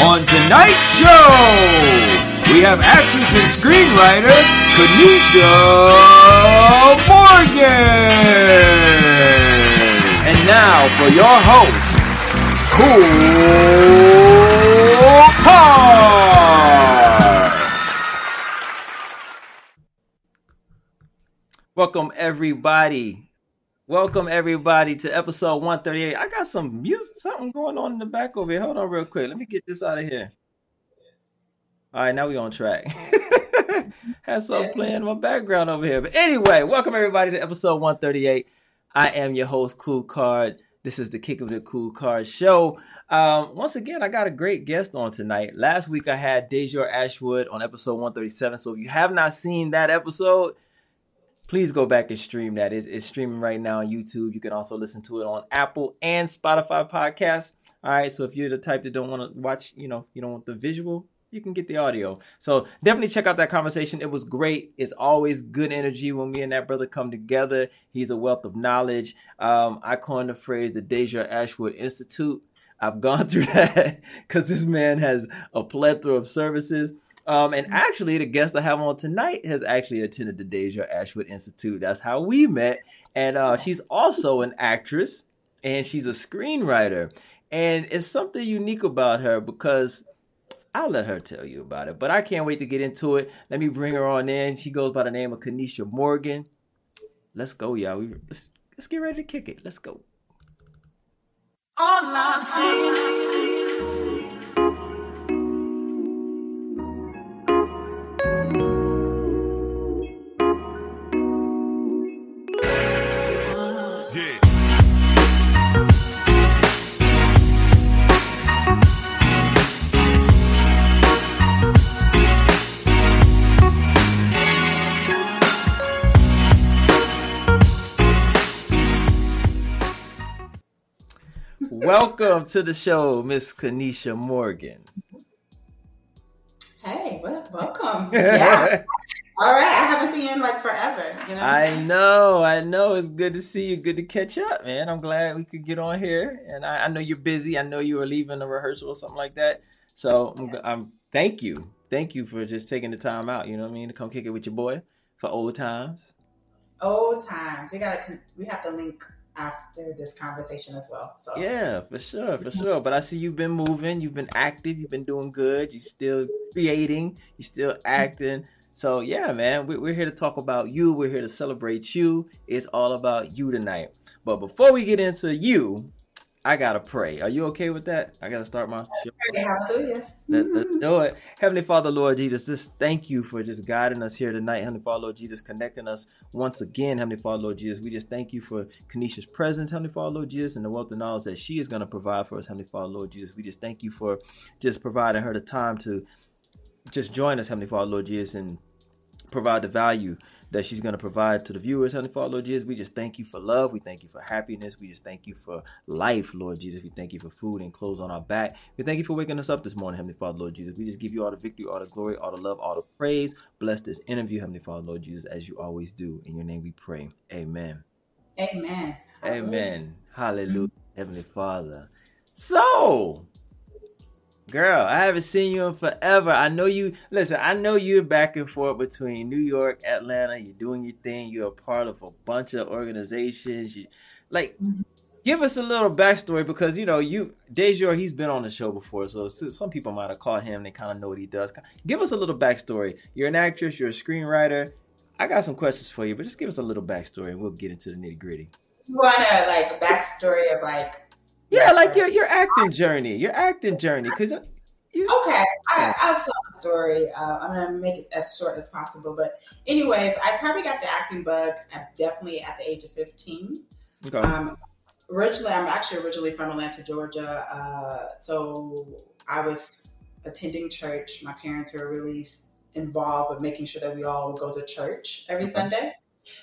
On tonight's show, we have actress and screenwriter Kenisha Morgan. And now for your host, Cool Welcome everybody. Welcome everybody to episode 138. I got some music, something going on in the back over here. Hold on real quick. Let me get this out of here. All right, now we on track. Had some playing in my background over here. But anyway, welcome everybody to episode 138. I am your host, Cool Card. This is the Kick of the Cool Card show. Um, once again, I got a great guest on tonight. Last week I had Dejor Ashwood on episode 137. So if you have not seen that episode, please go back and stream that. It's, it's, streaming right now on YouTube. You can also listen to it on Apple and Spotify podcasts. All right. So if you're the type that don't want to watch, you know, you don't want the visual, you can get the audio. So definitely check out that conversation. It was great. It's always good energy when me and that brother come together. He's a wealth of knowledge. Um, I coined the phrase the Deja Ashwood Institute. I've gone through that because this man has a plethora of services. Um, and actually, the guest I have on tonight has actually attended the Deja Ashwood Institute. That's how we met. And uh, she's also an actress and she's a screenwriter. And it's something unique about her because I'll let her tell you about it. But I can't wait to get into it. Let me bring her on in. She goes by the name of Kenisha Morgan. Let's go, y'all. We, let's, let's get ready to kick it. Let's go. All I'm saying. Welcome to the show, Miss Kenisha Morgan. Hey, well, welcome. Yeah. All right, I haven't seen you in like forever. You know. I know, I know. It's good to see you. Good to catch up, man. I'm glad we could get on here. And I, I know you're busy. I know you were leaving a rehearsal or something like that. So I'm, I'm thank you, thank you for just taking the time out. You know what I mean to come kick it with your boy for old times. Old times. We gotta. We have to link after this conversation as well. So yeah, for sure, for sure. But I see you've been moving, you've been active, you've been doing good. You're still creating, you're still acting. So yeah, man, we're here to talk about you. We're here to celebrate you. It's all about you tonight. But before we get into you, I gotta pray. Are you okay with that? I gotta start my show. Hallelujah. Let, us do it. Heavenly Father, Lord Jesus, just thank you for just guiding us here tonight. Heavenly Father, Lord Jesus, connecting us once again. Heavenly Father, Lord Jesus, we just thank you for Kenisha's presence, Heavenly Father, Lord Jesus, and the wealth of knowledge that she is going to provide for us, Heavenly Father, Lord Jesus. We just thank you for just providing her the time to just join us, Heavenly Father, Lord Jesus, and provide the value that she's going to provide to the viewers, Heavenly Father, Lord Jesus. We just thank you for love. We thank you for happiness. We just thank you for life, Lord Jesus. We thank you for food and clothes on our back. We thank you for waking us up this morning, Heavenly Father, Lord Jesus. We just give you all the victory, all the glory, all the love, all the praise. Bless this interview, Heavenly Father, Lord Jesus, as you always do. In your name we pray. Amen. Amen. Amen. Hallelujah, Heavenly Father. So, Girl, I haven't seen you in forever. I know you. Listen, I know you're back and forth between New York, Atlanta. You're doing your thing. You're a part of a bunch of organizations. You like, mm-hmm. give us a little backstory because you know you Dejor. He's been on the show before, so some people might have caught him. They kind of know what he does. Give us a little backstory. You're an actress. You're a screenwriter. I got some questions for you, but just give us a little backstory, and we'll get into the nitty gritty. You want a like backstory of like yeah, like your your acting journey, your acting journey, because. You, okay, I, will tell the story. Uh, I'm gonna make it as short as possible. But, anyways, I probably got the acting bug at, definitely at the age of 15. Okay. Um, originally, I'm actually originally from Atlanta, Georgia. Uh, so I was attending church. My parents were really involved with making sure that we all would go to church every okay. Sunday.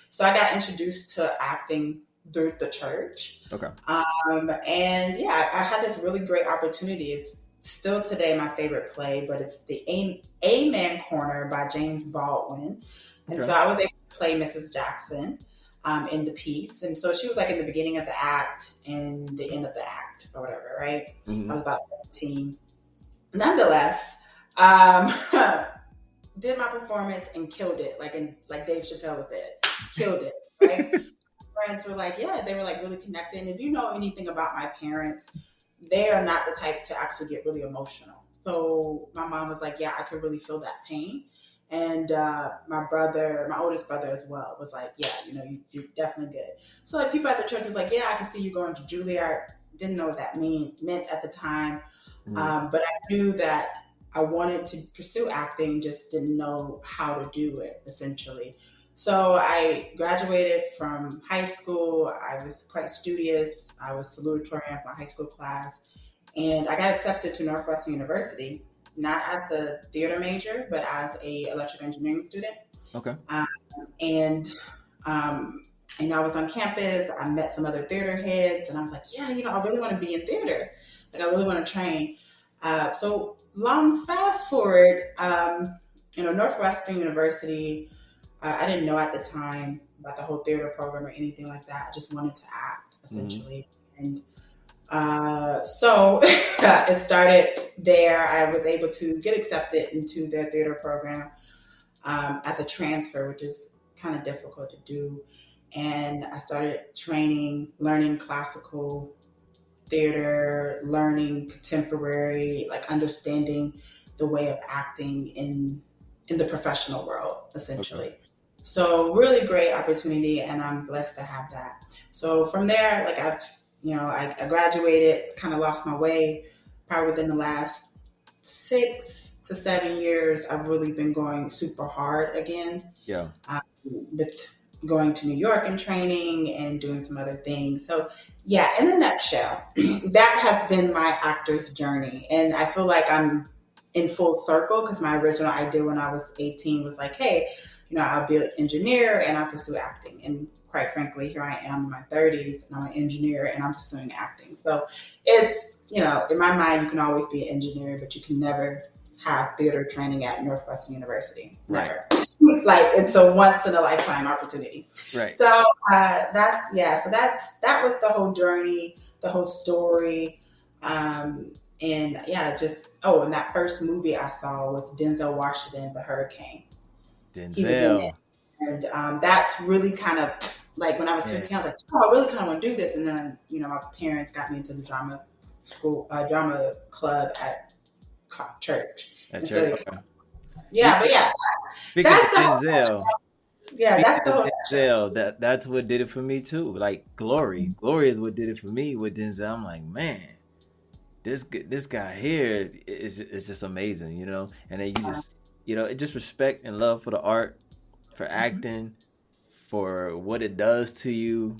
So I got introduced to acting through the church. Okay. Um, and yeah, I, had this really great opportunity. It's still today my favorite play, but it's the A- Amen Corner by James Baldwin. And okay. so I was able to play Mrs. Jackson um, in the piece. And so she was like in the beginning of the act and the end of the act or whatever, right? Mm-hmm. I was about 17. nonetheless, um, did my performance and killed it, like in like Dave Chappelle was it, killed it. Right? Friends were like, yeah, they were like really connected. And if you know anything about my parents, they are not the type to actually get really emotional. So my mom was like, yeah, I could really feel that pain. And uh, my brother, my oldest brother as well, was like, yeah, you know, you, are definitely good. So like people at the church was like, yeah, I can see you going to Juilliard. Didn't know what that mean meant at the time, mm-hmm. um, but I knew that I wanted to pursue acting, just didn't know how to do it essentially. So I graduated from high school. I was quite studious. I was salutatorian of my high school class. And I got accepted to Northwestern University, not as a theater major, but as a electrical engineering student. Okay. Um, and um, and I was on campus. I met some other theater heads, and I was like, yeah, you know, I really want to be in theater. Like, I really want to train. Uh, so long fast forward, um, you know, Northwestern University. Uh, I didn't know at the time about the whole theater program or anything like that. I just wanted to act mm-hmm. essentially, mm-hmm. and uh, so it started there. I was able to get accepted into their theater program um, as a transfer, which is kind of difficult to do. And I started training, learning classical theater, learning contemporary, like understanding the way of acting in in the professional world, essentially. Okay. So really great opportunity, and I'm blessed to have that. So from there, like I've you know, I, I graduated, kind of lost my way. Probably within the last six to seven years, I've really been going super hard again. Yeah. Um, with going to New York and training and doing some other things. So, yeah, in a nutshell, that has been my actor's journey. And I feel like I'm in full circle because my original idea when I was 18 was like, hey, you know, I'll be an engineer and I'll pursue acting. And quite frankly, here I am in my 30s and I'm an engineer and I'm pursuing acting. So it's, you know, in my mind, you can always be an engineer, but you can never have theater training at Northwestern University. Never. Right. like it's a once in a lifetime opportunity. Right. So uh, that's yeah. So that's that was the whole journey, the whole story, um, and yeah, just oh, and that first movie I saw was Denzel Washington, The Hurricane. Denzel. And um, that really kind of like when I was 15, yeah. I was like, oh, I really kind of want to do this. And then, you know, my parents got me into the drama school, uh, drama club at church. At church. So, okay. Yeah, but yeah. Because that's the Denzel. Yeah, that's the whole Denzel. That that's what did it for me too. Like Glory, Glory is what did it for me with Denzel. I'm like, man, this this guy here is is just amazing, you know. And then you just, you know, it just respect and love for the art, for mm-hmm. acting, for what it does to you,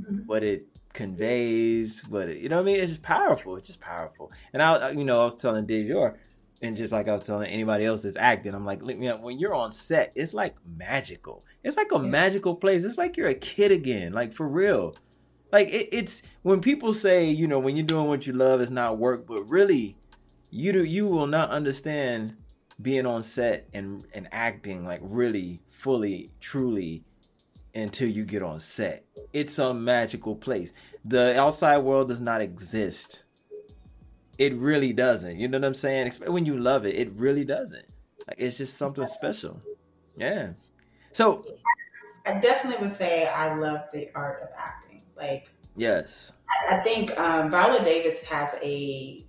mm-hmm. what it conveys, what it, you know what I mean? It's just powerful. It's just powerful. And I, you know, I was telling Yor, and just like I was telling anybody else that's acting, I'm like, you know, when you're on set, it's like magical. It's like a yeah. magical place. It's like you're a kid again, like for real. Like it, it's when people say, you know, when you're doing what you love, it's not work, but really, you do, you will not understand being on set and and acting like really fully, truly until you get on set. It's a magical place. The outside world does not exist. It really doesn't. You know what I'm saying? When you love it, it really doesn't. Like it's just something special. Yeah. So I definitely would say I love the art of acting. Like yes, I think um, Viola Davis has a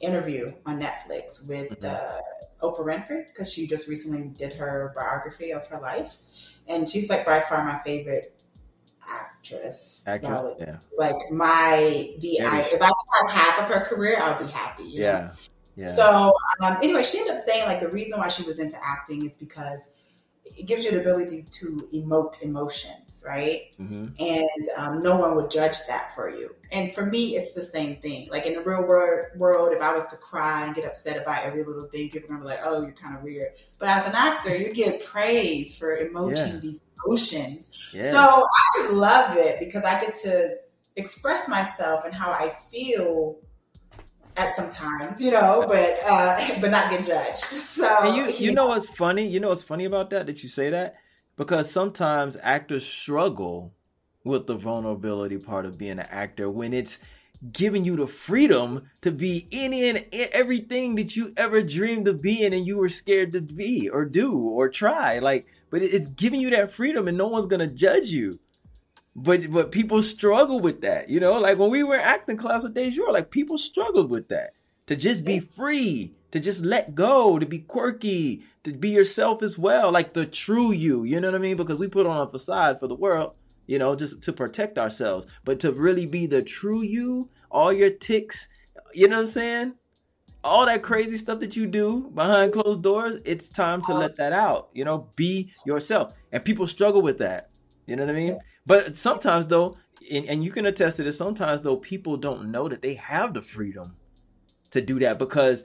interview on Netflix with mm-hmm. uh, Oprah Winfrey because she just recently did her biography of her life, and she's like by far my favorite actress. Actress, yeah. Like my the I, if I could have half of her career, I would be happy. yeah. Know? Yeah. So um, anyway, she ended up saying like the reason why she was into acting is because it gives you the ability to emote emotions, right? Mm-hmm. And um, no one would judge that for you. And for me, it's the same thing. Like in the real world, world, if I was to cry and get upset about every little thing, people are gonna be like, "Oh, you're kind of weird." But as an actor, you get praise for emoting yeah. these emotions. Yeah. So I love it because I get to express myself and how I feel at some times, you know, but uh, but not get judged. So and you you know what's funny? You know what's funny about that? That you say that because sometimes actors struggle with the vulnerability part of being an actor when it's giving you the freedom to be any and everything that you ever dreamed of being and you were scared to be or do or try. Like, but it's giving you that freedom and no one's gonna judge you. But but people struggle with that, you know. Like when we were acting class with you like people struggled with that to just be free, to just let go, to be quirky, to be yourself as well, like the true you. You know what I mean? Because we put on a facade for the world, you know, just to protect ourselves. But to really be the true you, all your ticks, you know what I'm saying? All that crazy stuff that you do behind closed doors, it's time to let that out. You know, be yourself. And people struggle with that. You know what I mean? But sometimes though, and, and you can attest to this, sometimes though, people don't know that they have the freedom to do that because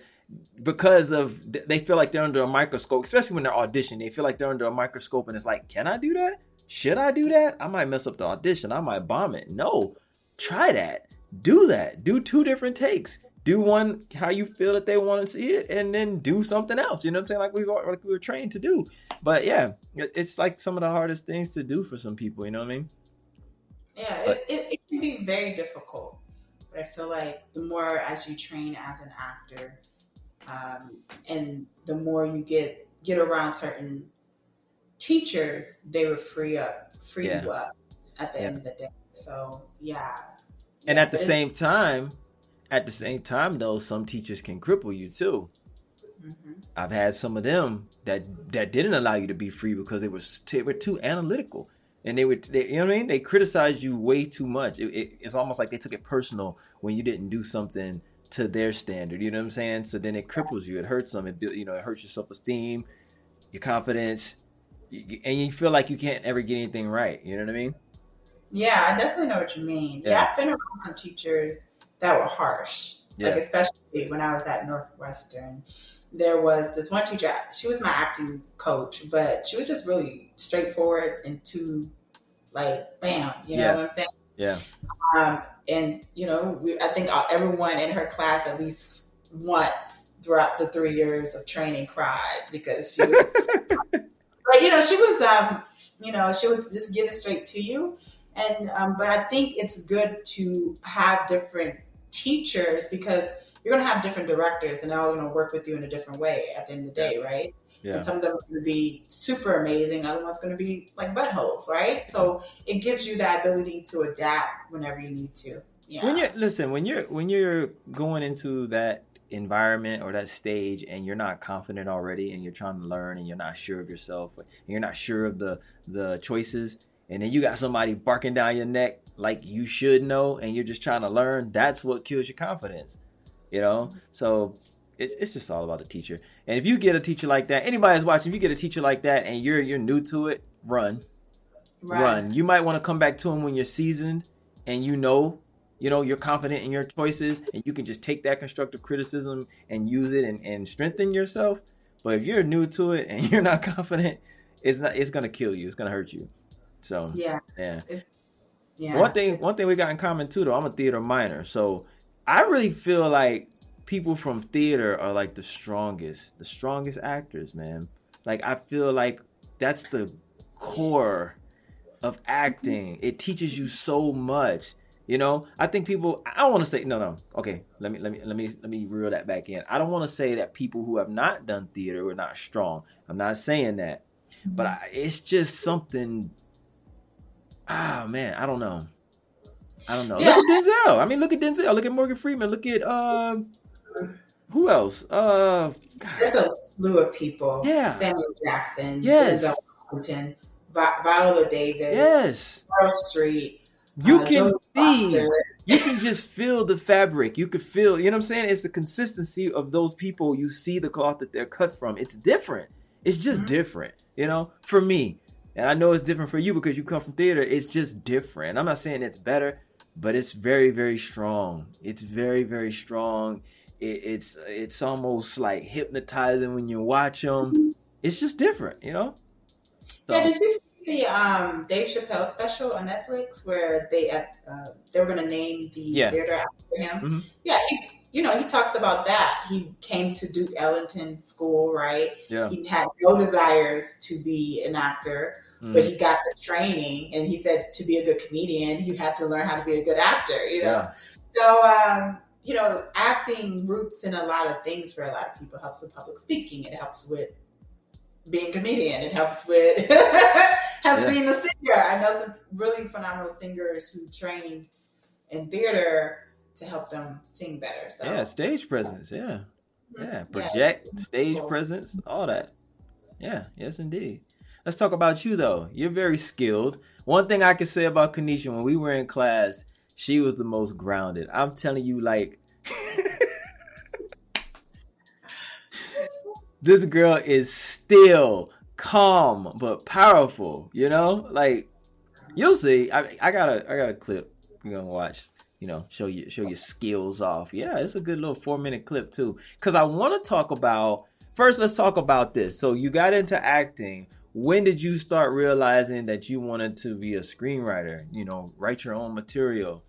because of they feel like they're under a microscope, especially when they're auditioning. They feel like they're under a microscope, and it's like, can I do that? Should I do that? I might mess up the audition. I might bomb it. No, try that. Do that. Do two different takes. Do one how you feel that they want to see it, and then do something else. You know what I'm saying? Like we like we were trained to do. But yeah, it's like some of the hardest things to do for some people. You know what I mean? Yeah, it, it, it can be very difficult. But I feel like the more as you train as an actor, um, and the more you get get around certain teachers, they would free up, free yeah. you up at the yeah. end of the day. So yeah. And yeah, at the same time, at the same time though, some teachers can cripple you too. Mm-hmm. I've had some of them that that didn't allow you to be free because they were they were too analytical, and they would they, you know what I mean. They criticized you way too much. It, it, it's almost like they took it personal when you didn't do something to their standard. You know what I'm saying? So then it cripples you. It hurts them. It you know it hurts your self esteem, your confidence, and you feel like you can't ever get anything right. You know what I mean? Yeah, I definitely know what you mean. Yeah, yeah I've been around some teachers that were harsh. Yeah. Like especially when I was at Northwestern, there was this one teacher. She was my acting coach, but she was just really straightforward and too like bam. You know yeah. what I'm saying? Yeah. Um, and you know, we, I think everyone in her class at least once throughout the three years of training cried because she was but you know, she was, um, you know, she would just give it straight to you. And um, but I think it's good to have different teachers because you're going to have different directors, and they're all going to work with you in a different way at the end of the day, right? Yeah. And some of them are going to be super amazing. Other ones going to be like buttholes, right? So mm-hmm. it gives you that ability to adapt whenever you need to. Yeah. When you listen, when you're when you're going into that environment or that stage and you're not confident already and you're trying to learn and you're not sure of yourself and you're not sure of the the choices and then you got somebody barking down your neck like you should know and you're just trying to learn that's what kills your confidence you know? So it, it's just all about the teacher. And if you get a teacher like that anybody's watching if you get a teacher like that and you're you're new to it run. Right. run. You might want to come back to him when you're seasoned and you know you know you're confident in your choices and you can just take that constructive criticism and use it and, and strengthen yourself. But if you're new to it and you're not confident it's not it's gonna kill you. It's gonna hurt you. So yeah. yeah yeah one thing one thing we got in common too though i'm a theater minor so i really feel like people from theater are like the strongest the strongest actors man like i feel like that's the core of acting it teaches you so much you know, I think people. I don't want to say no, no. Okay, let me let me let me let me reel that back in. I don't want to say that people who have not done theater are not strong. I'm not saying that, mm-hmm. but I, it's just something. Ah oh, man, I don't know. I don't know. Yeah. Look at Denzel. I mean, look at Denzel. Look at Morgan Freeman. Look at uh, who else? Uh, God. there's a slew of people. Yeah, Samuel Jackson. Yes. Denzel Washington, Vi- Viola Davis. Yes. Meryl Streep. You uh, can see, you can just feel the fabric. You could feel, you know what I'm saying? It's the consistency of those people. You see the cloth that they're cut from. It's different. It's just mm-hmm. different, you know, for me. And I know it's different for you because you come from theater. It's just different. I'm not saying it's better, but it's very, very strong. It's very, very strong. It, it's it's almost like hypnotizing when you watch them. It's just different, you know. So, yeah, did you see the um, Dave Chappelle special on Netflix where they uh, they were going to name the yeah. theater after him? Mm-hmm. Yeah, he, you know, he talks about that. He came to Duke Ellington School, right? Yeah. He had no desires to be an actor. Mm. but he got the training, and he said to be a good comedian, you had to learn how to be a good actor. You know, yeah. so um, you know, acting roots in a lot of things for a lot of people. It helps with public speaking. It helps with being a comedian. It helps with has yeah. being a singer. I know some really phenomenal singers who trained in theater to help them sing better. So yeah, stage presence. Yeah, mm-hmm. yeah, project yeah, stage cool. presence, all that. Yeah, yes, indeed. Let's talk about you though. You're very skilled. One thing I can say about Kenisha when we were in class, she was the most grounded. I'm telling you, like. this girl is still calm but powerful. You know, like you'll see. I, I got a I got a clip you're gonna watch. You know, show you show your skills off. Yeah, it's a good little four minute clip too. Cause I want to talk about first. Let's talk about this. So you got into acting. When did you start realizing that you wanted to be a screenwriter? You know, write your own material.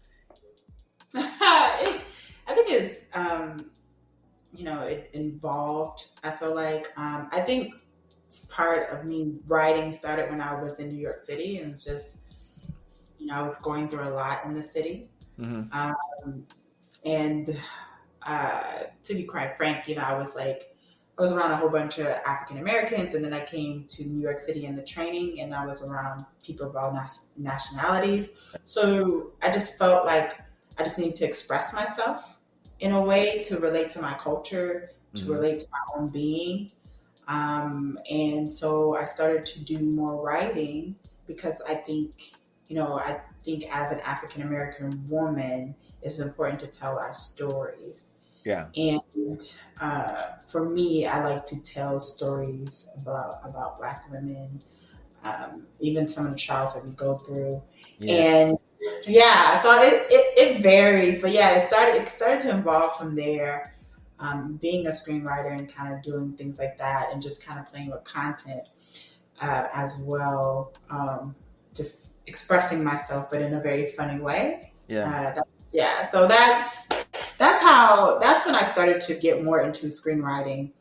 I think it's um, you know, it involved. I feel like um, I think it's part of me writing started when I was in New York City, and it's just you know I was going through a lot in the city, mm-hmm. um, and uh, to be quite frank, you know, I was like. I was around a whole bunch of African Americans, and then I came to New York City in the training, and I was around people of all nas- nationalities. So I just felt like I just need to express myself in a way to relate to my culture, to mm-hmm. relate to my own being. Um, and so I started to do more writing because I think, you know, I think as an African American woman, it's important to tell our stories. Yeah. And uh, for me, I like to tell stories about about Black women, um, even some of the trials that we go through. Yeah. And yeah, so it, it, it, varies, but yeah, it started it started to evolve from there. Um, being a screenwriter and kind of doing things like that, and just kind of playing with content uh, as well. Um, just expressing myself, but in a very funny way. Yeah. Uh, yeah. So that's that's how that's when I started to get more into screenwriting,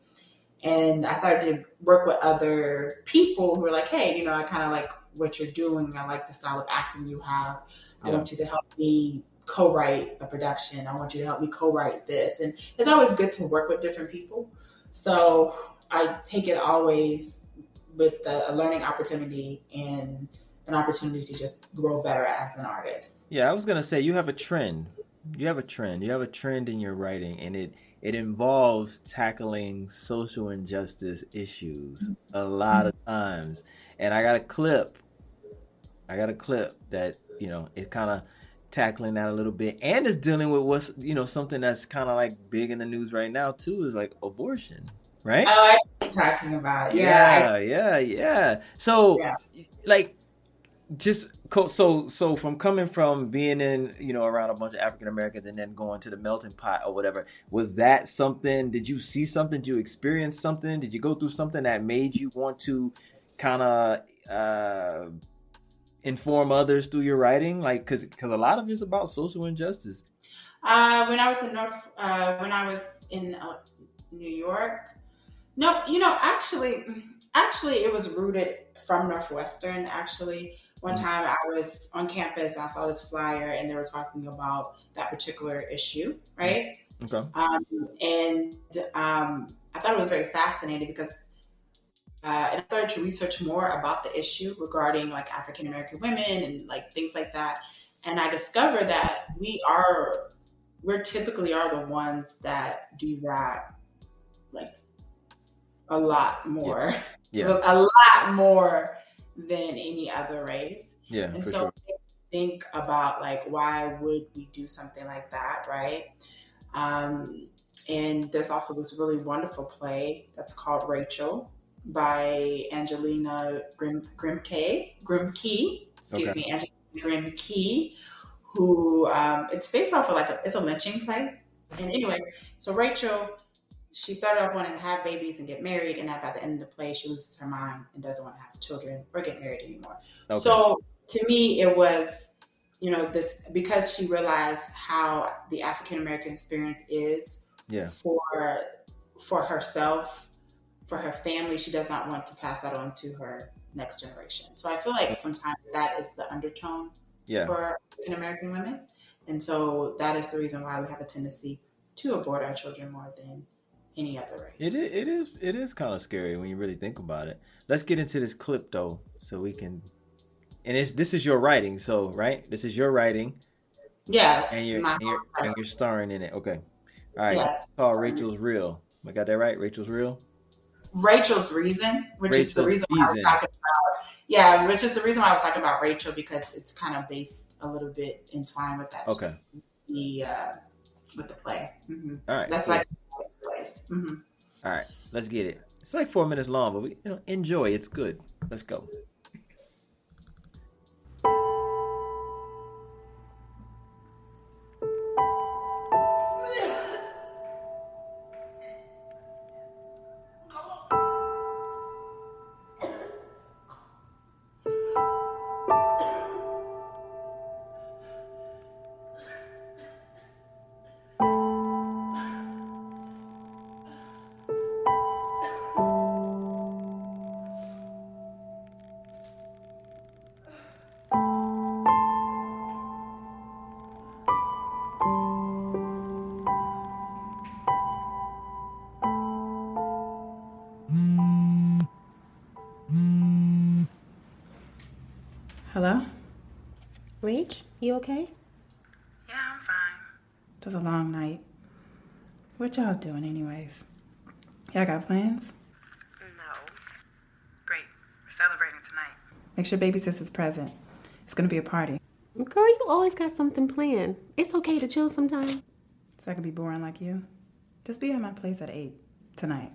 and I started to work with other people who were like, "Hey, you know, I kind of like what you're doing. I like the style of acting you have. I yeah. want you to help me co-write a production. I want you to help me co-write this. And it's always good to work with different people. So I take it always with the, a learning opportunity and an opportunity to just grow better as an artist. Yeah, I was gonna say you have a trend. You have a trend. You have a trend in your writing, and it it involves tackling social injustice issues a lot of times. And I got a clip. I got a clip that you know, it's kind of tackling that a little bit and it's dealing with what's you know something that's kind of like big in the news right now too is like abortion right oh i'm talking about yeah yeah yeah, yeah. so yeah. like just so so from coming from being in you know around a bunch of african americans and then going to the melting pot or whatever was that something did you see something did you experience something did you go through something that made you want to kind of uh inform others through your writing? Like, because because a lot of it's about social injustice. Uh, when I was in North, uh, when I was in uh, New York, no, you know, actually, actually, it was rooted from Northwestern. Actually, one mm-hmm. time I was on campus, and I saw this flyer, and they were talking about that particular issue, right? Okay. Um, and um, I thought it was very fascinating because uh, and I started to research more about the issue regarding like African American women and like things like that. And I discovered that we are, we're typically are the ones that do that like a lot more, yeah. yeah. a lot more than any other race. Yeah. And so sure. think about like, why would we do something like that? Right. Um, and there's also this really wonderful play that's called Rachel by Angelina Grim, Grimke, Grimke, excuse okay. me, Angelina Grimke, who um, it's based off of like a, it's a lynching play. And anyway, so Rachel, she started off wanting to have babies and get married, and by the end of the play, she loses her mind and doesn't want to have children or get married anymore. Okay. So to me, it was, you know, this because she realized how the African American experience is yeah. for for herself for her family, she does not want to pass that on to her next generation. So I feel like sometimes that is the undertone yeah. for African American women. And so that is the reason why we have a tendency to abort our children more than any other race. It is, it is it is kind of scary when you really think about it. Let's get into this clip though, so we can. And it's this is your writing, so right? This is your writing. Yes, and you're and you're, and you're, starring in it. Okay, all right. Yeah. Called Rachel's Real. I got that right. Rachel's Real. Rachel's reason, which Rachel's is the reason why I was talking about. Yeah, which is the reason why I was talking about Rachel because it's kind of based a little bit entwined with that. Okay. The uh, with the play. Mm-hmm. All right. That's cool. like place. Mm-hmm. All right, let's get it. It's like four minutes long, but we you know enjoy. It's good. Let's go. You okay? Yeah, I'm fine. It was a long night. What y'all doing, anyways? Y'all got plans? No. Great. We're celebrating tonight. Make sure baby sis is present. It's gonna be a party. Girl, you always got something planned. It's okay to chill sometime. So I can be boring like you? Just be at my place at 8 tonight.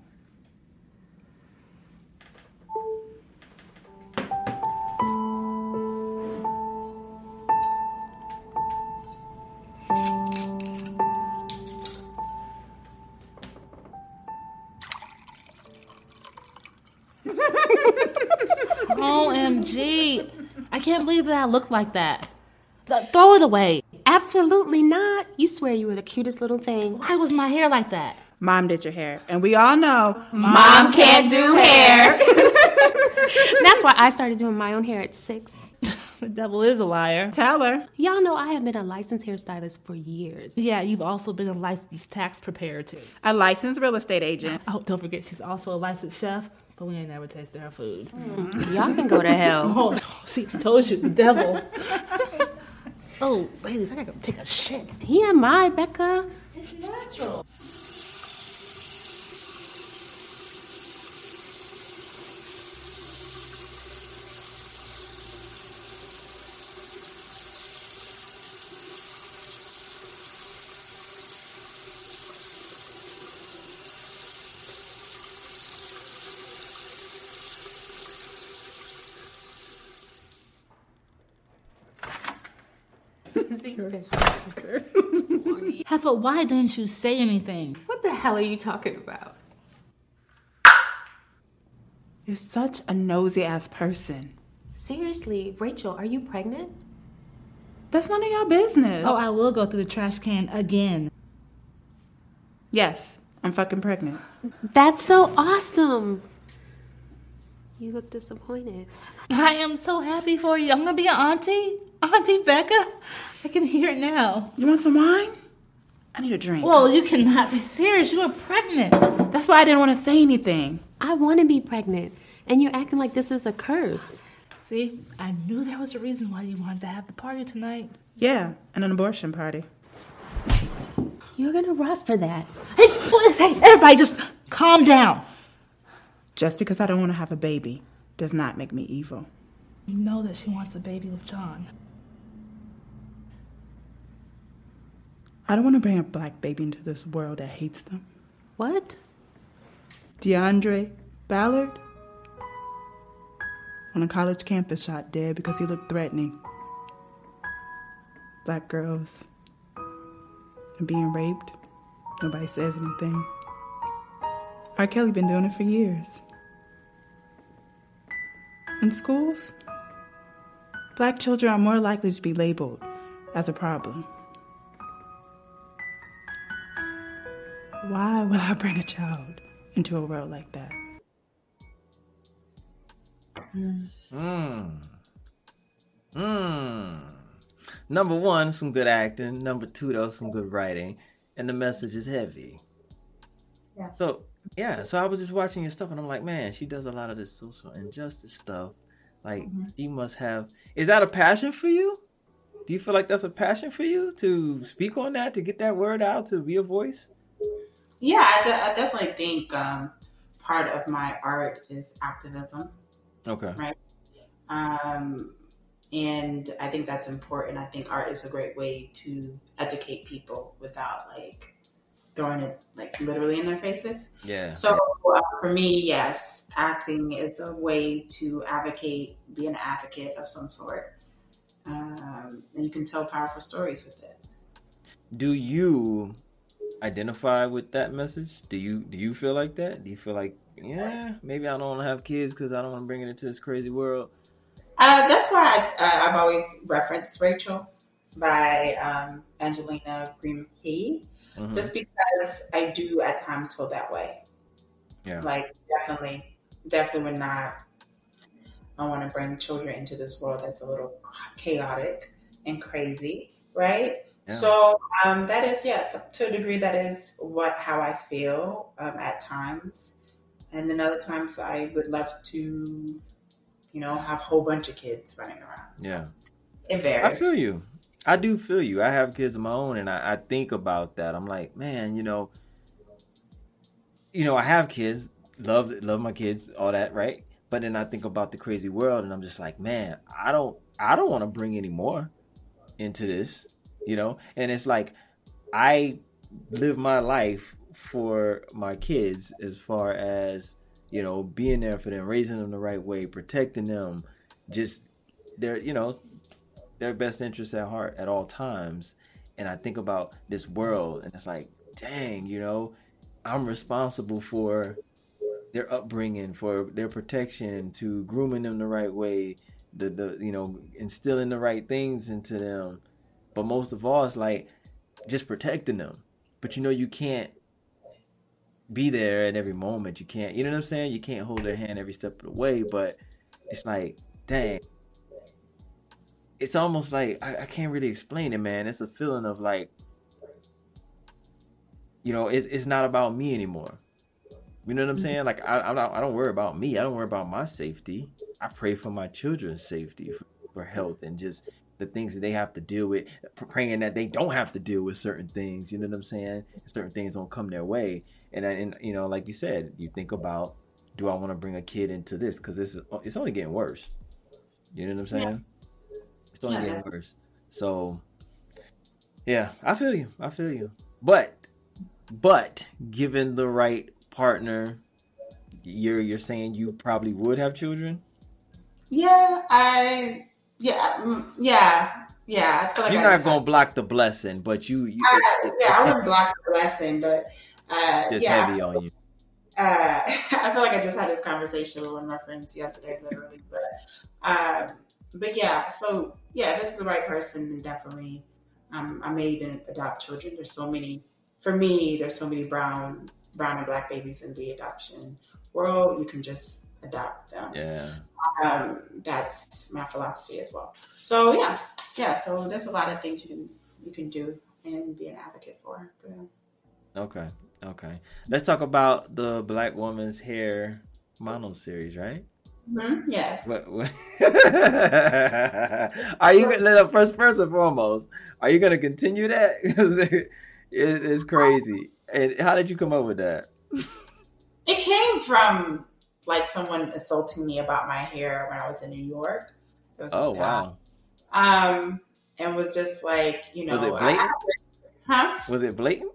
Can't believe that I look like that. Throw it away. Absolutely not. You swear you were the cutest little thing. Why was my hair like that? Mom did your hair. And we all know Mom, Mom can't do hair. That's why I started doing my own hair at six. the devil is a liar. Tell her. Y'all know I have been a licensed hairstylist for years. Yeah, you've also been a licensed tax preparer too. A licensed real estate agent. Oh, don't forget she's also a licensed chef, but we ain't never tasted her food. Mm. Y'all can go to hell. oh, see, I told you, the devil. oh, ladies, I gotta go take a shit. TMI, Becca. It's natural. Heifer, why didn't you say anything? What the hell are you talking about? You're such a nosy ass person. Seriously, Rachel, are you pregnant? That's none of your business. Oh, I will go through the trash can again. Yes, I'm fucking pregnant. That's so awesome. You look disappointed. I am so happy for you. I'm gonna be an auntie. Auntie Becca. I can hear it now. You want some wine? I need a drink. Well, you cannot be serious. You are pregnant. That's why I didn't want to say anything. I want to be pregnant, and you're acting like this is a curse. See, I knew there was a reason why you wanted to have the party tonight. Yeah, and an abortion party. You're gonna rot for that. Hey, hey, everybody, just calm down. Just because I don't want to have a baby does not make me evil. You know that she wants a baby with John. I don't want to bring a black baby into this world that hates them. What? DeAndre Ballard? On a college campus, shot dead because he looked threatening. Black girls and being raped. Nobody says anything. R. Kelly been doing it for years. In schools, black children are more likely to be labeled as a problem. Why would I bring a child into a world like that? Hmm. Hmm. Number one, some good acting. Number two, though, some good writing, and the message is heavy. Yes. So yeah, so I was just watching your stuff, and I'm like, man, she does a lot of this social injustice stuff. Like, mm-hmm. she must have. Is that a passion for you? Do you feel like that's a passion for you to speak on that, to get that word out, to be a voice? Yeah, I, de- I definitely think um, part of my art is activism. Okay. Right. Um, and I think that's important. I think art is a great way to educate people without like throwing it like literally in their faces. Yeah. So uh, for me, yes, acting is a way to advocate, be an advocate of some sort, um, and you can tell powerful stories with it. Do you identify with that message? Do you do you feel like that? Do you feel like yeah, maybe I don't want to have kids because I don't want to bring it into this crazy world? Uh, that's why I, have always referenced Rachel by um, Angelina Grimke, mm-hmm. just because I do at times feel that way. Yeah. Like, definitely, definitely would not. I want to bring children into this world that's a little chaotic and crazy, right? Yeah. So um, that is yes, to a degree, that is what how I feel um, at times, and then other times I would love to you know, have a whole bunch of kids running around. So yeah. It varies. I feel you. I do feel you. I have kids of my own and I, I think about that. I'm like, man, you know, you know, I have kids, love love my kids, all that, right? But then I think about the crazy world and I'm just like, man, I don't I don't want to bring any more into this, you know? And it's like I live my life for my kids as far as you know, being there for them, raising them the right way, protecting them, just their, you know, their best interests at heart at all times. And I think about this world, and it's like, dang, you know, I'm responsible for their upbringing, for their protection, to grooming them the right way, the the you know, instilling the right things into them. But most of all, it's like just protecting them. But you know, you can't be there at every moment. You can't, you know what I'm saying? You can't hold their hand every step of the way, but it's like, dang. It's almost like I, I can't really explain it, man. It's a feeling of like, you know, it's it's not about me anymore. You know what I'm mm-hmm. saying? Like I I'm not, I don't worry about me. I don't worry about my safety. I pray for my children's safety, for, for health, and just the things that they have to deal with, praying that they don't have to deal with certain things. You know what I'm saying? Certain things don't come their way and and you know, like you said, you think about, do I want to bring a kid into this? Because this is it's only getting worse. You know what I'm saying? Yeah. It's only yeah. getting worse. So, yeah, I feel you. I feel you. But, but given the right partner, you're you're saying you probably would have children. Yeah, I yeah mm, yeah yeah. I feel like you're I not gonna block the blessing, but you, you I, yeah, I wouldn't block the blessing, but uh, just yeah, heavy on you. Uh, I feel like I just had this conversation with one of my friends yesterday, literally. But, um, but yeah. So yeah, if this is the right person, then definitely, um, I may even adopt children. There's so many. For me, there's so many brown, brown and black babies in the adoption world. You can just adopt them. Yeah. Um, that's my philosophy as well. So yeah, yeah. So there's a lot of things you can you can do and be an advocate for. But, okay. Okay, let's talk about the Black Woman's Hair mono series, right? Mm-hmm. Yes. What, what? are you gonna first first and foremost? Are you gonna continue that? It, it's crazy. And how did you come up with that? It came from like someone insulting me about my hair when I was in New York. oh wow! Um, and was just like you know, was it blatant? I, huh? Was it blatant?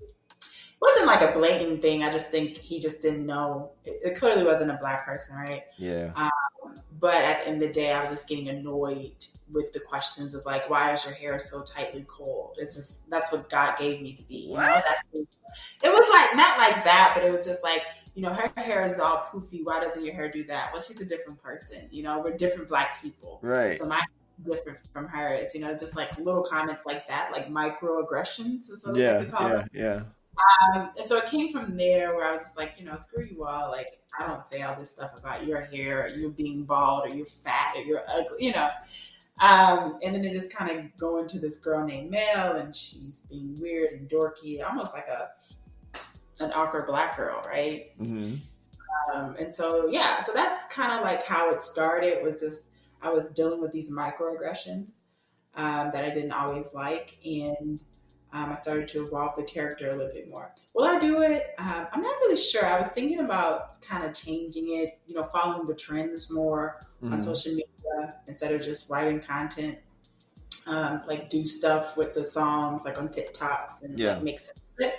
It wasn't like a blatant thing. I just think he just didn't know. It, it clearly wasn't a black person, right? Yeah. Um, but at the end of the day, I was just getting annoyed with the questions of like, why is your hair so tightly coiled? It's just that's what God gave me to be. You know, that's it was like not like that, but it was just like you know, her hair is all poofy. Why doesn't your hair do that? Well, she's a different person. You know, we're different black people. Right. So my different from her. It's you know just like little comments like that, like microaggressions is what yeah, they call yeah, it. Yeah. Um, and so it came from there where I was just like, you know, screw you all. Like, I don't say all this stuff about your hair, or you being bald, or you're fat, or you're ugly, you know. Um, and then it just kind of go into this girl named Mel, and she's being weird and dorky, almost like a an awkward black girl, right? Mm-hmm. Um, and so yeah, so that's kind of like how it started. Was just I was dealing with these microaggressions um, that I didn't always like, and um, I started to evolve the character a little bit more. Will I do it? Um, I'm not really sure. I was thinking about kind of changing it, you know, following the trends more mm-hmm. on social media instead of just writing content. Um, like do stuff with the songs, like on TikToks, and yeah. like make sense of it.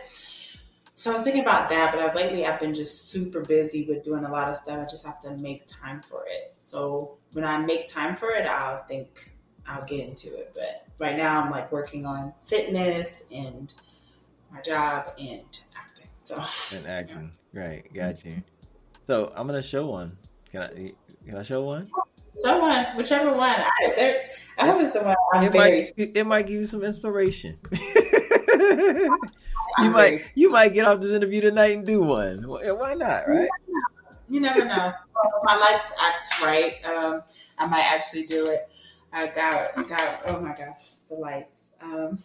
So I was thinking about that, but I've, lately I've been just super busy with doing a lot of stuff. I just have to make time for it. So when I make time for it, I'll think I'll get into it. But right now I'm like working on fitness and my job and acting. So and acting, yeah. right? Got you. So I'm gonna show one. Can I? Can I show one? Show one, whichever one. I, I hope it's the one. I'm it very... might. It might give you some inspiration. you might you might get off this interview tonight and do one. Why not, right? You never know. My lights act right. Um, I might actually do it. I got got. Oh my gosh, the lights. Um,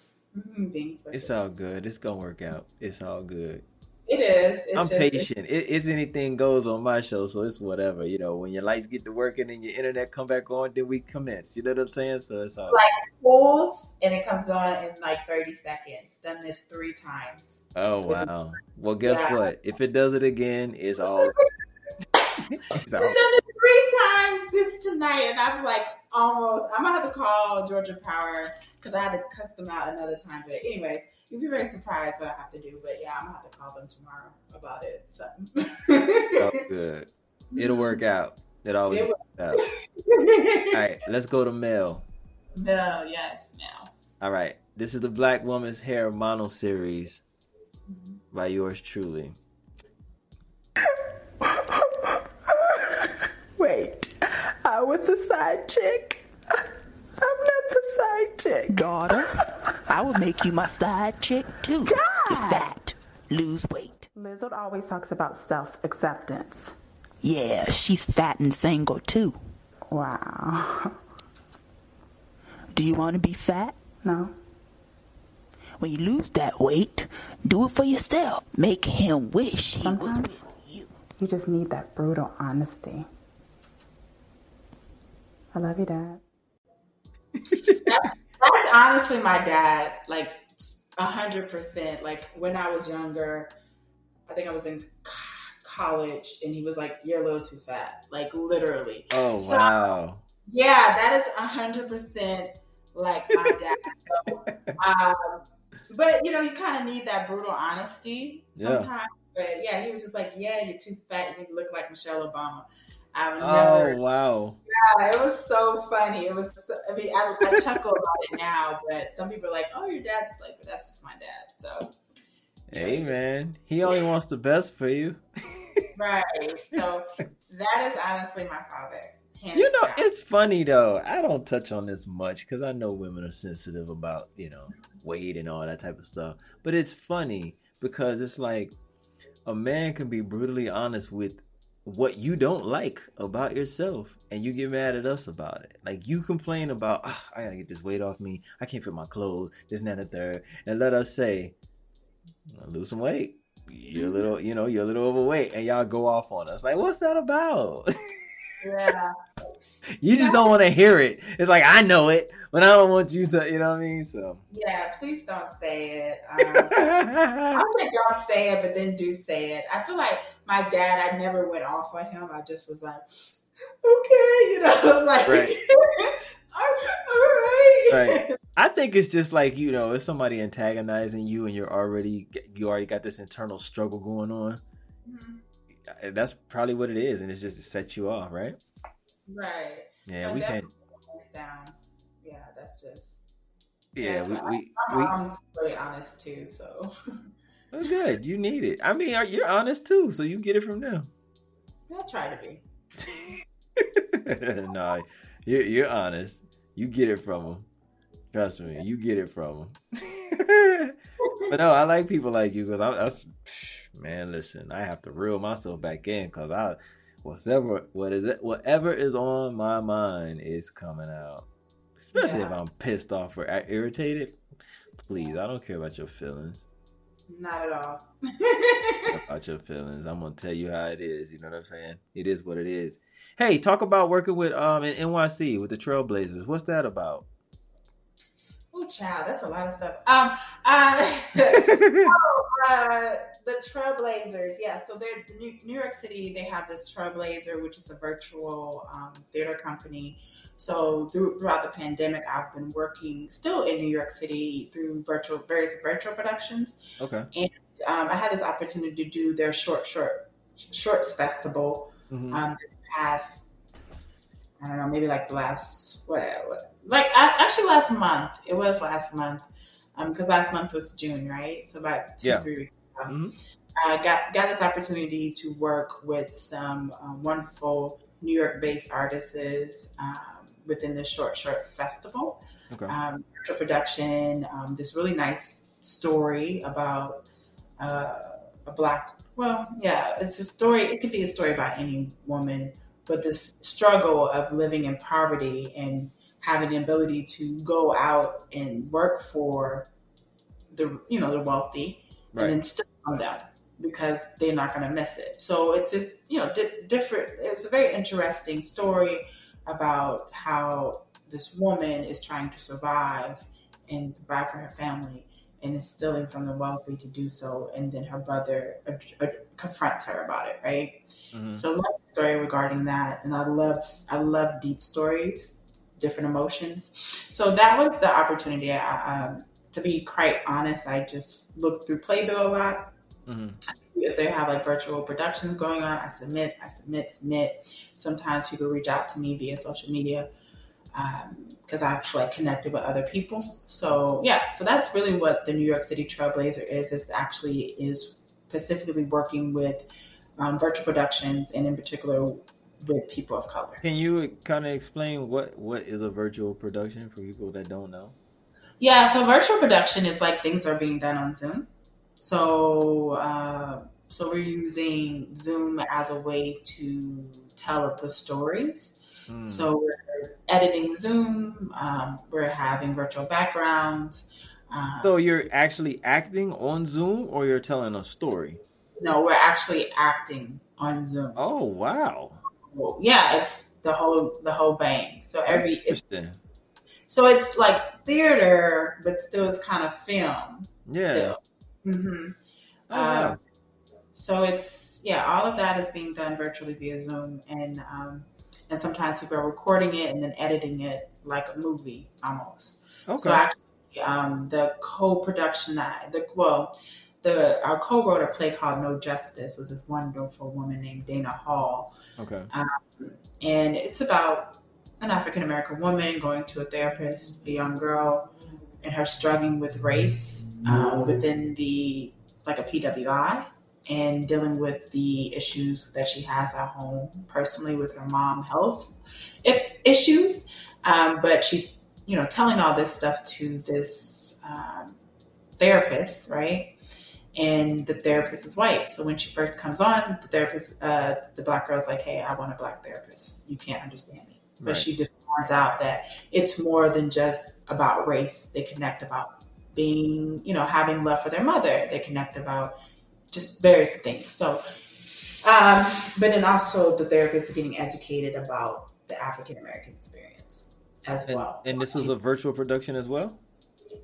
being it's all good. It's gonna work out. It's all good. It is. It's I'm just, patient. It, it's anything goes on my show, so it's whatever. You know, when your lights get to working and your internet come back on, then we commence. You know what I'm saying? So it's all like pulls and it comes on in like 30 seconds. Done this three times. Oh wow. Well, guess yeah. what? If it does it again, it's all. it's all... done it three times this tonight, and I'm like almost. I'm gonna have to call Georgia Power because I had to cuss them out another time. But anyway you'd be very surprised what I have to do. But yeah, I'm gonna have to call them tomorrow about it. So. oh, good. It'll work out. It always it works out. All right, let's go to Mel. Mel, yes, Mel. All right, this is the Black Woman's Hair Mono Series mm-hmm. by yours truly. Wait, I was the side chick. I'm not the side chick. Daughter, I will make you my side chick too. Dad! You're fat. Lose weight. Lizard always talks about self acceptance. Yeah, she's fat and single too. Wow. Do you want to be fat? No. When you lose that weight, do it for yourself. Make him wish he Sometimes was with you. You just need that brutal honesty. I love you, Dad that's, that's honestly my dad. Like a hundred percent. Like when I was younger, I think I was in college, and he was like, "You're a little too fat." Like literally. Oh so, wow. Yeah, that is a hundred percent like my dad. so, um, but you know, you kind of need that brutal honesty sometimes. Yeah. But yeah, he was just like, "Yeah, you're too fat. You look like Michelle Obama." I've never. Oh wow! Yeah, it was so funny. It was. So, I mean, I, I chuckle about it now, but some people are like, "Oh, your dad's like," but that's just my dad. So. Hey man, he only wants the best for you. right. So that is honestly my father. You know, down. it's funny though. I don't touch on this much because I know women are sensitive about you know weight and all that type of stuff. But it's funny because it's like a man can be brutally honest with what you don't like about yourself and you get mad at us about it. Like you complain about, oh, I gotta get this weight off me. I can't fit my clothes, this and that and third. And let us say, lose some weight. You're a little, you know, you're a little overweight and y'all go off on us. Like, what's that about? Yeah. you just don't want to hear it. It's like, I know it, but I don't want you to, you know what I mean? So. Yeah, please don't say it. Um, I don't think y'all say it, but then do say it. I feel like my dad, I never went off on him. I just was like, okay, you know, like, right. all right. Right. I think it's just like you know, if somebody antagonizing you and you're already you already got this internal struggle going on. Mm-hmm. That's probably what it is, and it's just to set you off, right? Right. Yeah, no, we can't. Down. Yeah, that's just. Yeah, we, we, my mom's really honest too, so. Well, good. You need it. I mean, you're honest too, so you get it from them. I'll try to be. no, you're, you're honest. You get it from them. Trust me, you get it from them. but no, I like people like you because I, that's man. Listen, I have to reel myself back in because I whatever what is it whatever is on my mind is coming out. Especially yeah. if I'm pissed off or irritated. Please, I don't care about your feelings. Not at all. about your feelings. I'm gonna tell you how it is. You know what I'm saying? It is what it is. Hey, talk about working with um in NYC with the Trailblazers. What's that about? Oh, child, that's a lot of stuff. Um, uh, oh, uh, the Trailblazers, yeah. So they're New, New York City. They have this Trailblazer, which is a virtual um, theater company. So through, throughout the pandemic, I've been working still in New York City through virtual various virtual productions. Okay. And um, I had this opportunity to do their short short shorts festival mm-hmm. um, this past. I don't know, maybe like the last whatever, like actually last month. It was last month because um, last month was June, right? So about two, yeah. three weeks Mm-hmm. I got got this opportunity to work with some um, wonderful New York based artists um, within the Short Short Festival. Okay. Um, production, um, this really nice story about uh, a black. Well, yeah, it's a story. It could be a story about any woman, but this struggle of living in poverty and having the ability to go out and work for the you know the wealthy right. and then still on them because they're not going to miss it. So it's just, you know, di- different. It's a very interesting story about how this woman is trying to survive and provide for her family and is stealing from the wealthy to do so. And then her brother uh, uh, confronts her about it, right? Mm-hmm. So I love the story regarding that. And I love, I love deep stories, different emotions. So that was the opportunity. I, um, to be quite honest, I just look through Playbill a lot. Mm-hmm. If they have like virtual productions going on, I submit, I submit, submit. Sometimes people reach out to me via social media because um, I've like connected with other people. So yeah, so that's really what the New York City Trailblazer is. Is actually is specifically working with um, virtual productions and in particular with people of color. Can you kind of explain what what is a virtual production for people that don't know? Yeah, so virtual production is like things are being done on Zoom. So, uh, so we're using Zoom as a way to tell the stories. Mm. So we're editing Zoom. Um, we're having virtual backgrounds. Um, so you're actually acting on Zoom, or you're telling a story? No, we're actually acting on Zoom. Oh wow! yeah, it's the whole the whole bang. So every it's so it's like theater, but still it's kind of film. Yeah. Still. Mm-hmm. Oh, wow. um, so it's yeah, all of that is being done virtually via Zoom, and um, and sometimes people are recording it and then editing it like a movie almost. Okay. So actually, um, the co-production that the well, the our co-wrote a play called No Justice with this wonderful woman named Dana Hall. Okay. Um, and it's about an African American woman going to a therapist, a young girl, and her struggling with race um, within the like a PWI and dealing with the issues that she has at home personally with her mom health if issues. Um, but she's you know telling all this stuff to this um, therapist, right? And the therapist is white. So when she first comes on, the therapist, uh, the black girl's like, "Hey, I want a black therapist. You can't understand me." but right. she just points out that it's more than just about race. They connect about being, you know, having love for their mother. They connect about just various things. So, um, but then also the therapist is getting educated about the African American experience as and, well. And this was a virtual production as well.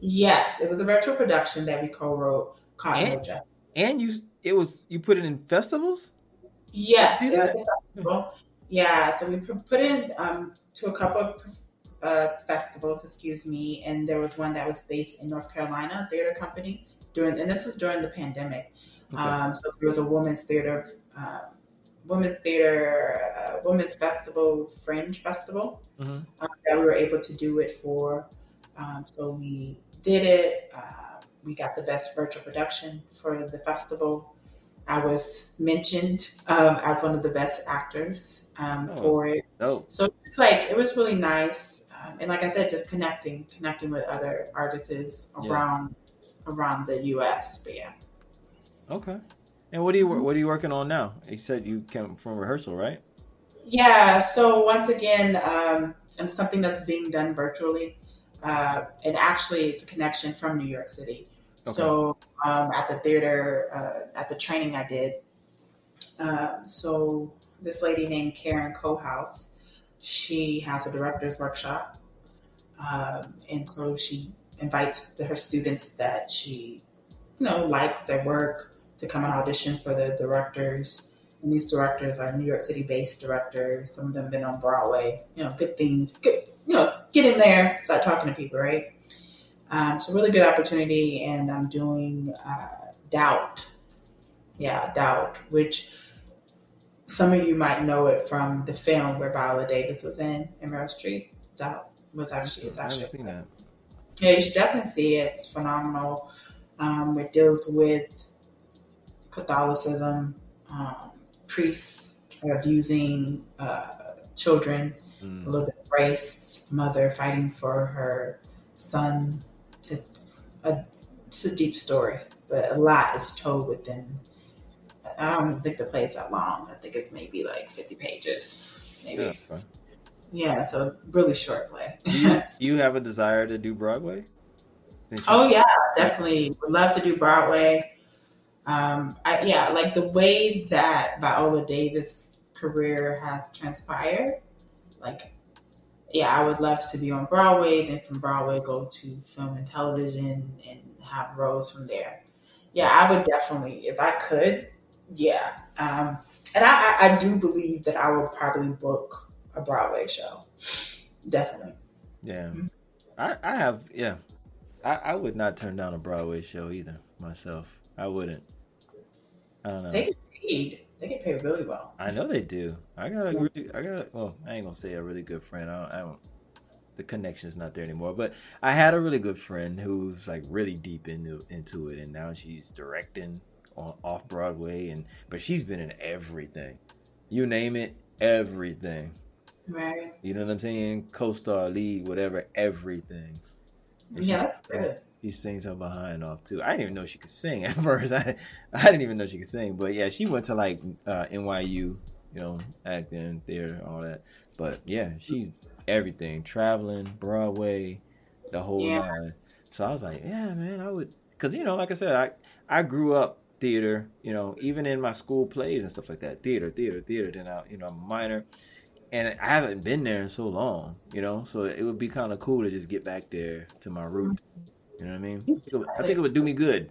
Yes, it was a virtual production that we co-wrote called and, and you, it was you put it in festivals. Yes, yeah, so we put it um, to a couple of uh, festivals, excuse me, and there was one that was based in North Carolina, theater company during, and this was during the pandemic. Okay. Um, so there was a women's theater, uh, women's theater, uh, women's festival, Fringe Festival mm-hmm. uh, that we were able to do it for. Um, so we did it. Uh, we got the best virtual production for the festival. I was mentioned um, as one of the best actors um, oh, for it. Oh. So it's like it was really nice. um, and like I said, just connecting, connecting with other artists around yeah. around the U.S. But yeah. Okay. And what are you what are you working on now? You said you came from rehearsal, right? Yeah. So once again, um, and something that's being done virtually, uh, and actually it's a connection from New York City. Okay. So um, at the theater, uh, at the training I did, uh, so this lady named Karen Cohouse, she has a director's workshop, um, and so she invites her students that she, you know, likes their work to come and audition for the directors. And these directors are New York City based directors. Some of them been on Broadway. You know, good things. Good, you know, get in there, start talking to people, right? Um, a really good opportunity, and I'm doing uh, Doubt. Yeah, Doubt, which some of you might know it from the film where Viola Davis was in, in Meryl Streep. Doubt was actually, it's actually. I haven't seen that. Yeah, you should definitely see it. It's phenomenal. Um, it deals with Catholicism, um, priests abusing uh, children, mm. a little bit of race, mother fighting for her son. It's a, it's a deep story, but a lot is told within. I don't think the play is that long. I think it's maybe like 50 pages, maybe. Yeah, yeah so really short play. do, you, do you have a desire to do Broadway? Oh yeah, definitely. Would love to do Broadway. Um, I, yeah, like the way that Viola Davis' career has transpired, like, yeah, I would love to be on Broadway, then from Broadway go to film and television and have roles from there. Yeah, I would definitely, if I could, yeah. Um, and I, I, I do believe that I would probably book a Broadway show. Definitely. Yeah. Mm-hmm. I, I have, yeah. I, I would not turn down a Broadway show either myself. I wouldn't. I don't know. They paid. They get paid really well. I know they do. I got a really, I got. A, well, I ain't gonna say a really good friend. I don't. I don't the connection's not there anymore. But I had a really good friend who's like really deep into into it, and now she's directing on off Broadway, and but she's been in everything. You name it, everything. Right. You know what I'm saying? Co-star, lead, whatever, everything. And yeah, that's good he sings her behind off too. I didn't even know she could sing at first. I I didn't even know she could sing, but yeah, she went to like uh, NYU, you know, acting, theater, all that. But yeah, she's everything, traveling, Broadway, the whole yeah. line. So I was like, yeah, man, I would, because you know, like I said, I I grew up theater, you know, even in my school plays and stuff like that, theater, theater, theater. Then I, you know, I'm a minor, and I haven't been there in so long, you know, so it would be kind of cool to just get back there to my roots. You know what I mean? I think, it would do me good.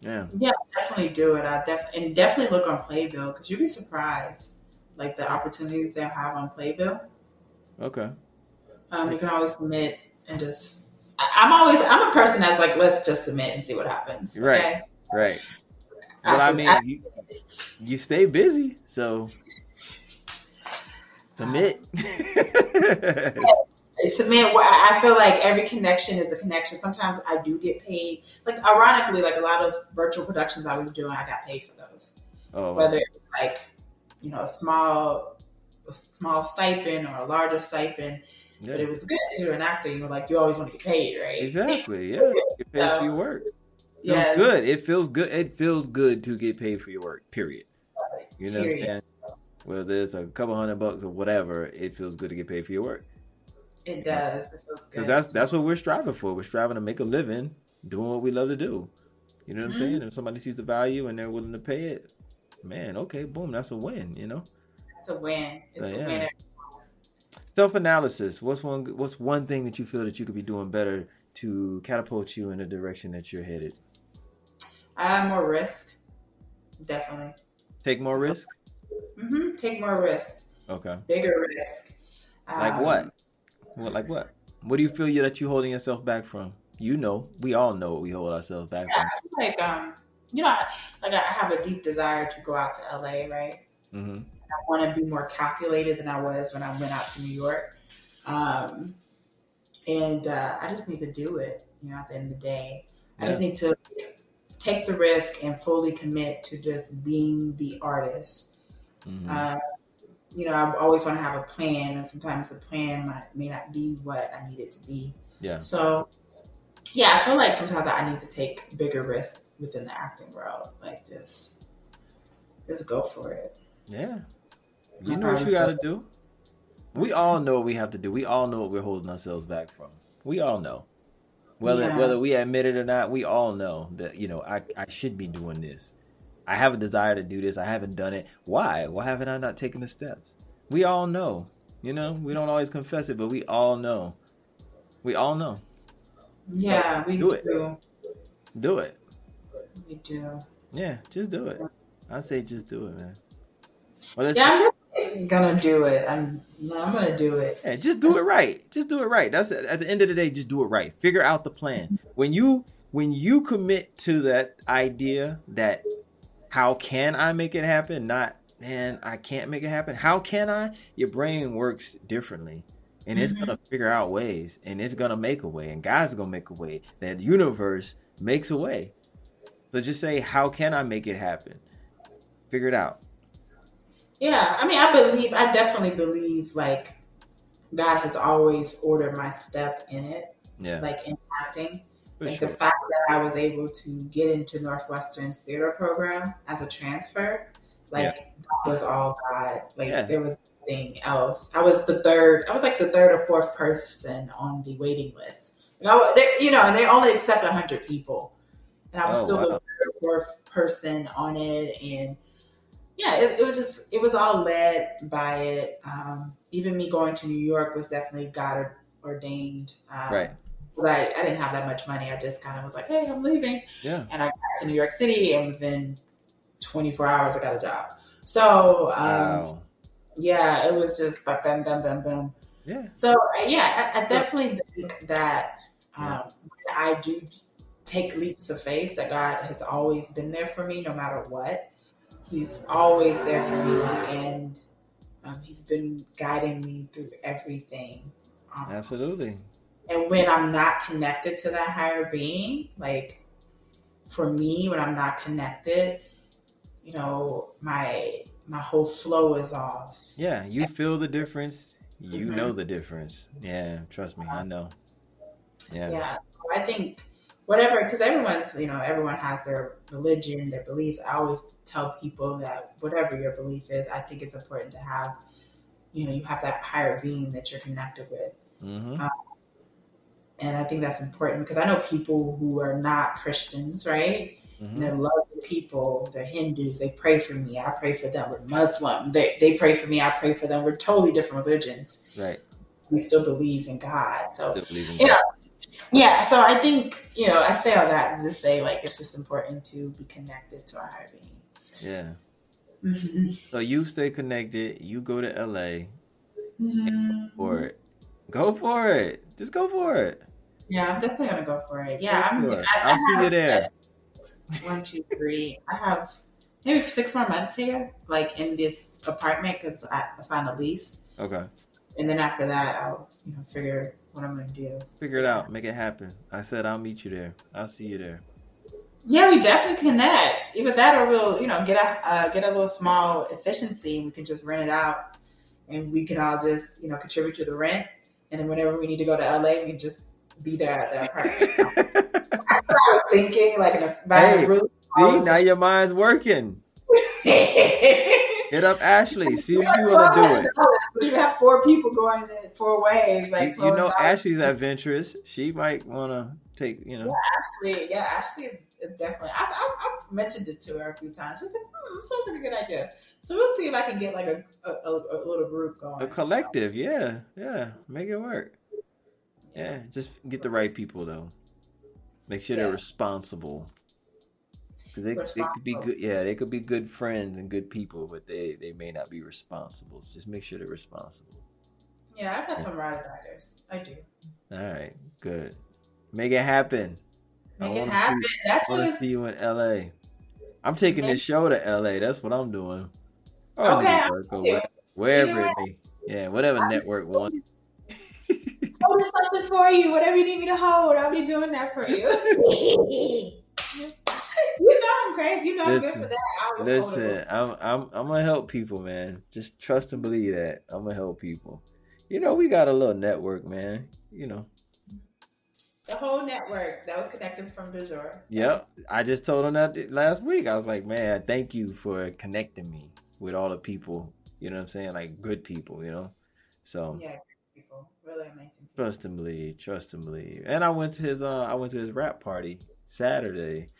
Yeah. Yeah, definitely do it. I def and definitely look on Playbill because you'd be surprised, like the opportunities they have on Playbill. Okay. Um, you can always submit and just. I, am always I'm a person that's like, let's just submit and see what happens. Right. Okay? Right. Well, I, I mean, I, you, you stay busy, so submit. submit i feel like every connection is a connection. Sometimes i do get paid. Like ironically like a lot of those virtual productions i was doing i got paid for those. Oh. whether it's like you know a small a small stipend or a larger stipend yeah. but it was good you're an actor you're like you always want to get paid right? Exactly yeah. Get paid for your work. Feels yeah. good. It feels good it feels good to get paid for your work period. You know period. what i'm saying? Whether it's a couple hundred bucks or whatever it feels good to get paid for your work it does. It feels good. Because that's that's what we're striving for. We're striving to make a living doing what we love to do. You know what mm-hmm. I'm saying? If somebody sees the value and they're willing to pay it, man, okay, boom, that's a win. You know, it's a win. It's so, a yeah. win. Self analysis. What's one? What's one thing that you feel that you could be doing better to catapult you in the direction that you're headed? I have more risk, definitely. Take more risk. Mm-hmm. Take more risk. Okay. Bigger risk. Like um, what? What like what? What do you feel you that you're holding yourself back from? You know, we all know what we hold ourselves back yeah, from. like um, you know, like I have a deep desire to go out to LA, right? Mm-hmm. I want to be more calculated than I was when I went out to New York, um, and uh, I just need to do it. You know, at the end of the day, I just need to take the risk and fully commit to just being the artist. Mm-hmm. Uh, you know, I always want to have a plan, and sometimes the plan might, may not be what I need it to be. Yeah. So, yeah, I feel like sometimes I need to take bigger risks within the acting world. Like just, just go for it. Yeah. You know what you got to do. We all know what we have to do. We all know what we're holding ourselves back from. We all know. Whether yeah. whether we admit it or not, we all know that you know I I should be doing this. I have a desire to do this. I haven't done it. Why? Why haven't I not taken the steps? We all know. You know, we don't always confess it, but we all know. We all know. Yeah, we do. It. Do it. We do. Yeah, just do it. I say just do it, man. Well, yeah, I'm gonna do it. I'm no, I'm gonna do it. Yeah, just do it right. Just do it right. That's it. At the end of the day, just do it right. Figure out the plan. When you when you commit to that idea that how can I make it happen, not man, I can't make it happen. How can I? Your brain works differently. And mm-hmm. it's gonna figure out ways and it's gonna make a way and God's gonna make a way. That universe makes a way. So just say, How can I make it happen? Figure it out. Yeah, I mean, I believe, I definitely believe like God has always ordered my step in it. Yeah. Like in acting. For like sure. the fact that I was able to get into Northwestern's theater program as a transfer, like yeah. that was all God. Like yeah. there was nothing else. I was the third. I was like the third or fourth person on the waiting list. You know, they, you know, and they only accept hundred people, and I was oh, still wow. the third or fourth person on it, and yeah, it, it, was just it was all led by it. Um, even me going to New York was definitely God ordained. Um, right. But I, I didn't have that much money. I just kind of was like, hey, I'm leaving. Yeah. And I got to New York City, and within 24 hours, I got a job. So, um, wow. yeah, it was just bam, bam, bam, bam. Yeah. So, uh, yeah, I, I definitely think that um, yeah. I do take leaps of faith that God has always been there for me, no matter what he's always there for me and um, he's been guiding me through everything um, absolutely and when i'm not connected to that higher being like for me when i'm not connected you know my my whole flow is off. Yeah you feel the difference. You mm-hmm. know the difference. Yeah trust me i know. Yeah. Yeah i think whatever because everyone's you know everyone has their religion their beliefs. I always tell people that whatever your belief is, I think it's important to have, you know, you have that higher being that you're connected with. Mm-hmm. Um, and I think that's important because I know people who are not Christians, right? Mm-hmm. they're lovely people. They're Hindus. They pray for me. I pray for them. We're Muslim. They, they pray for me. I pray for them. We're totally different religions. Right. We still believe in God. So, you know, yeah. So I think, you know, I say all that to just say, like, it's just important to be connected to our higher being. Yeah. Mm-hmm. So you stay connected. You go to LA. Mm-hmm. For it. Go for it. Just go for it. Yeah, I'm definitely gonna go for it. Yeah, I'm. It. I, will see you there. One, two, three. I have maybe six more months here, like in this apartment, because I signed a lease. Okay. And then after that, I'll you know figure what I'm gonna do. Figure it out. Make it happen. I said I'll meet you there. I'll see you there. Yeah, we definitely connect. Either that, or we'll you know get a uh, get a little small efficiency, and we can just rent it out, and we can all just you know contribute to the rent, and then whenever we need to go to LA, we can just be there at that apartment. That's what I was thinking, like in a, hey, really see, now your mind's working. Hit up Ashley. See if you want to do it. You have four people going in four ways. Like you, you know, Ashley's adventurous. She might want to take. You know, yeah, Ashley. Yeah, Ashley is definitely. I, I, I've mentioned it to her a few times. She's like, hmm, sounds like a good idea. So we'll see if I can get like a a, a, a little group going. A collective, so. yeah, yeah, make it work. Yeah, just get the right people though. Make sure yeah. they're responsible. Because they, they could be good, yeah, they could be good friends and good people, but they they may not be responsible. So just make sure they're responsible. Yeah, I've got some ride riders. I do. All right, good. Make it happen. Make it happen. See, That's I want to see you in LA. I'm taking this show to LA. That's what I'm doing. Or okay. Or wherever it be. Yeah, whatever network wants. hold something for you. Whatever you need me to hold, I'll be doing that for you. you know I'm crazy. You know I'm good for that. listen, I'm I'm I'm gonna help people, man. Just trust and believe that I'm gonna help people. You know, we got a little network, man. You know. The whole network that was connected from Bijor. So. Yep. I just told him that last week. I was like, man, thank you for connecting me with all the people. You know what I'm saying? Like good people, you know? So Yeah. Really amazing. People. Trust and believe, trust and believe. And I went to his uh I went to his rap party Saturday.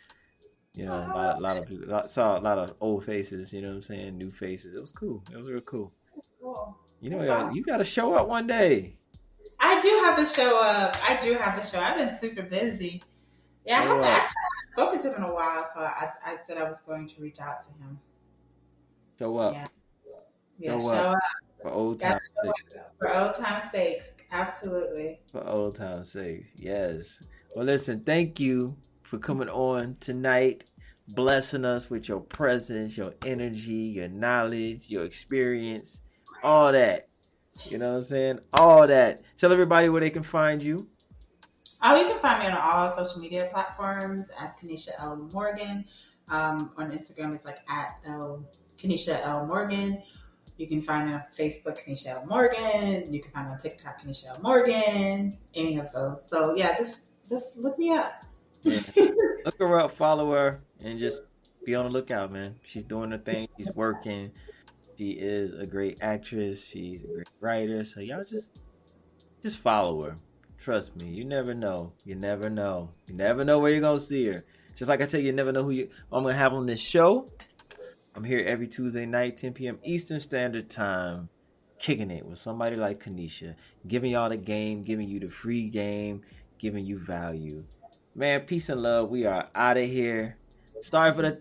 You know, oh, a lot, a lot of people saw a lot of old faces. You know what I'm saying? New faces. It was cool. It was real cool. Cool. You know, awesome. you got to show up one day. I do have to show up. I do have to show. I've been super busy. Yeah, I have to actually I spoken to him in a while, so I, I said I was going to reach out to him. Show up. Yeah, yeah show, show up. up. For old time's sake. For old time's sakes. Absolutely. For old time's sake. Yes. Well, listen, thank you for coming on tonight, blessing us with your presence, your energy, your knowledge, your experience, all that. You know what I'm saying? All that. Tell everybody where they can find you. Oh, you can find me on all social media platforms as Kenisha L. Morgan. Um, on Instagram, it's like at L Kenisha L. Morgan. You can find me on Facebook, L. Morgan. You can find me on TikTok, L. Morgan. Any of those. So yeah, just just look me up. look her up, follow her, and just be on the lookout, man. She's doing her thing. She's working. She is a great actress. She's a great writer. So y'all just just follow her. Trust me. You never know. You never know. You never know where you're gonna see her. Just like I tell you, you never know who you I'm gonna have on this show. I'm here every Tuesday night, 10 p.m. Eastern Standard Time, kicking it with somebody like Kenisha, giving y'all the game, giving you the free game, giving you value. Man, peace and love. We are out of here. Sorry for the.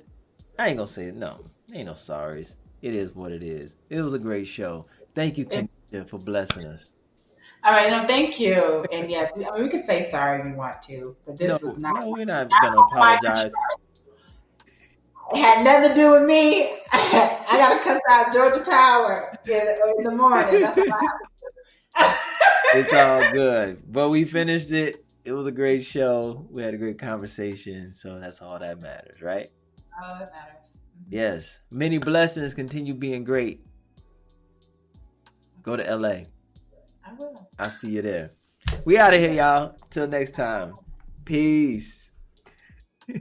I ain't gonna say it. No, ain't no sorries. It is what it is. It was a great show. Thank you, Kenisha, for blessing us. All right, no, thank you. And yes, we, I mean, we could say sorry if we want to, but this no, was not. No, we're not, not gonna apologize. It had nothing to do with me. I got to cuss out Georgia Power in, the morning. it's all good. But we finished it. It was a great show. We had a great conversation. So that's all that matters, right? All that matters. Mm-hmm. Yes. Many blessings. Continue being great. Go to LA. I will. I'll see you there. We out of here, y'all. Till next time. Peace.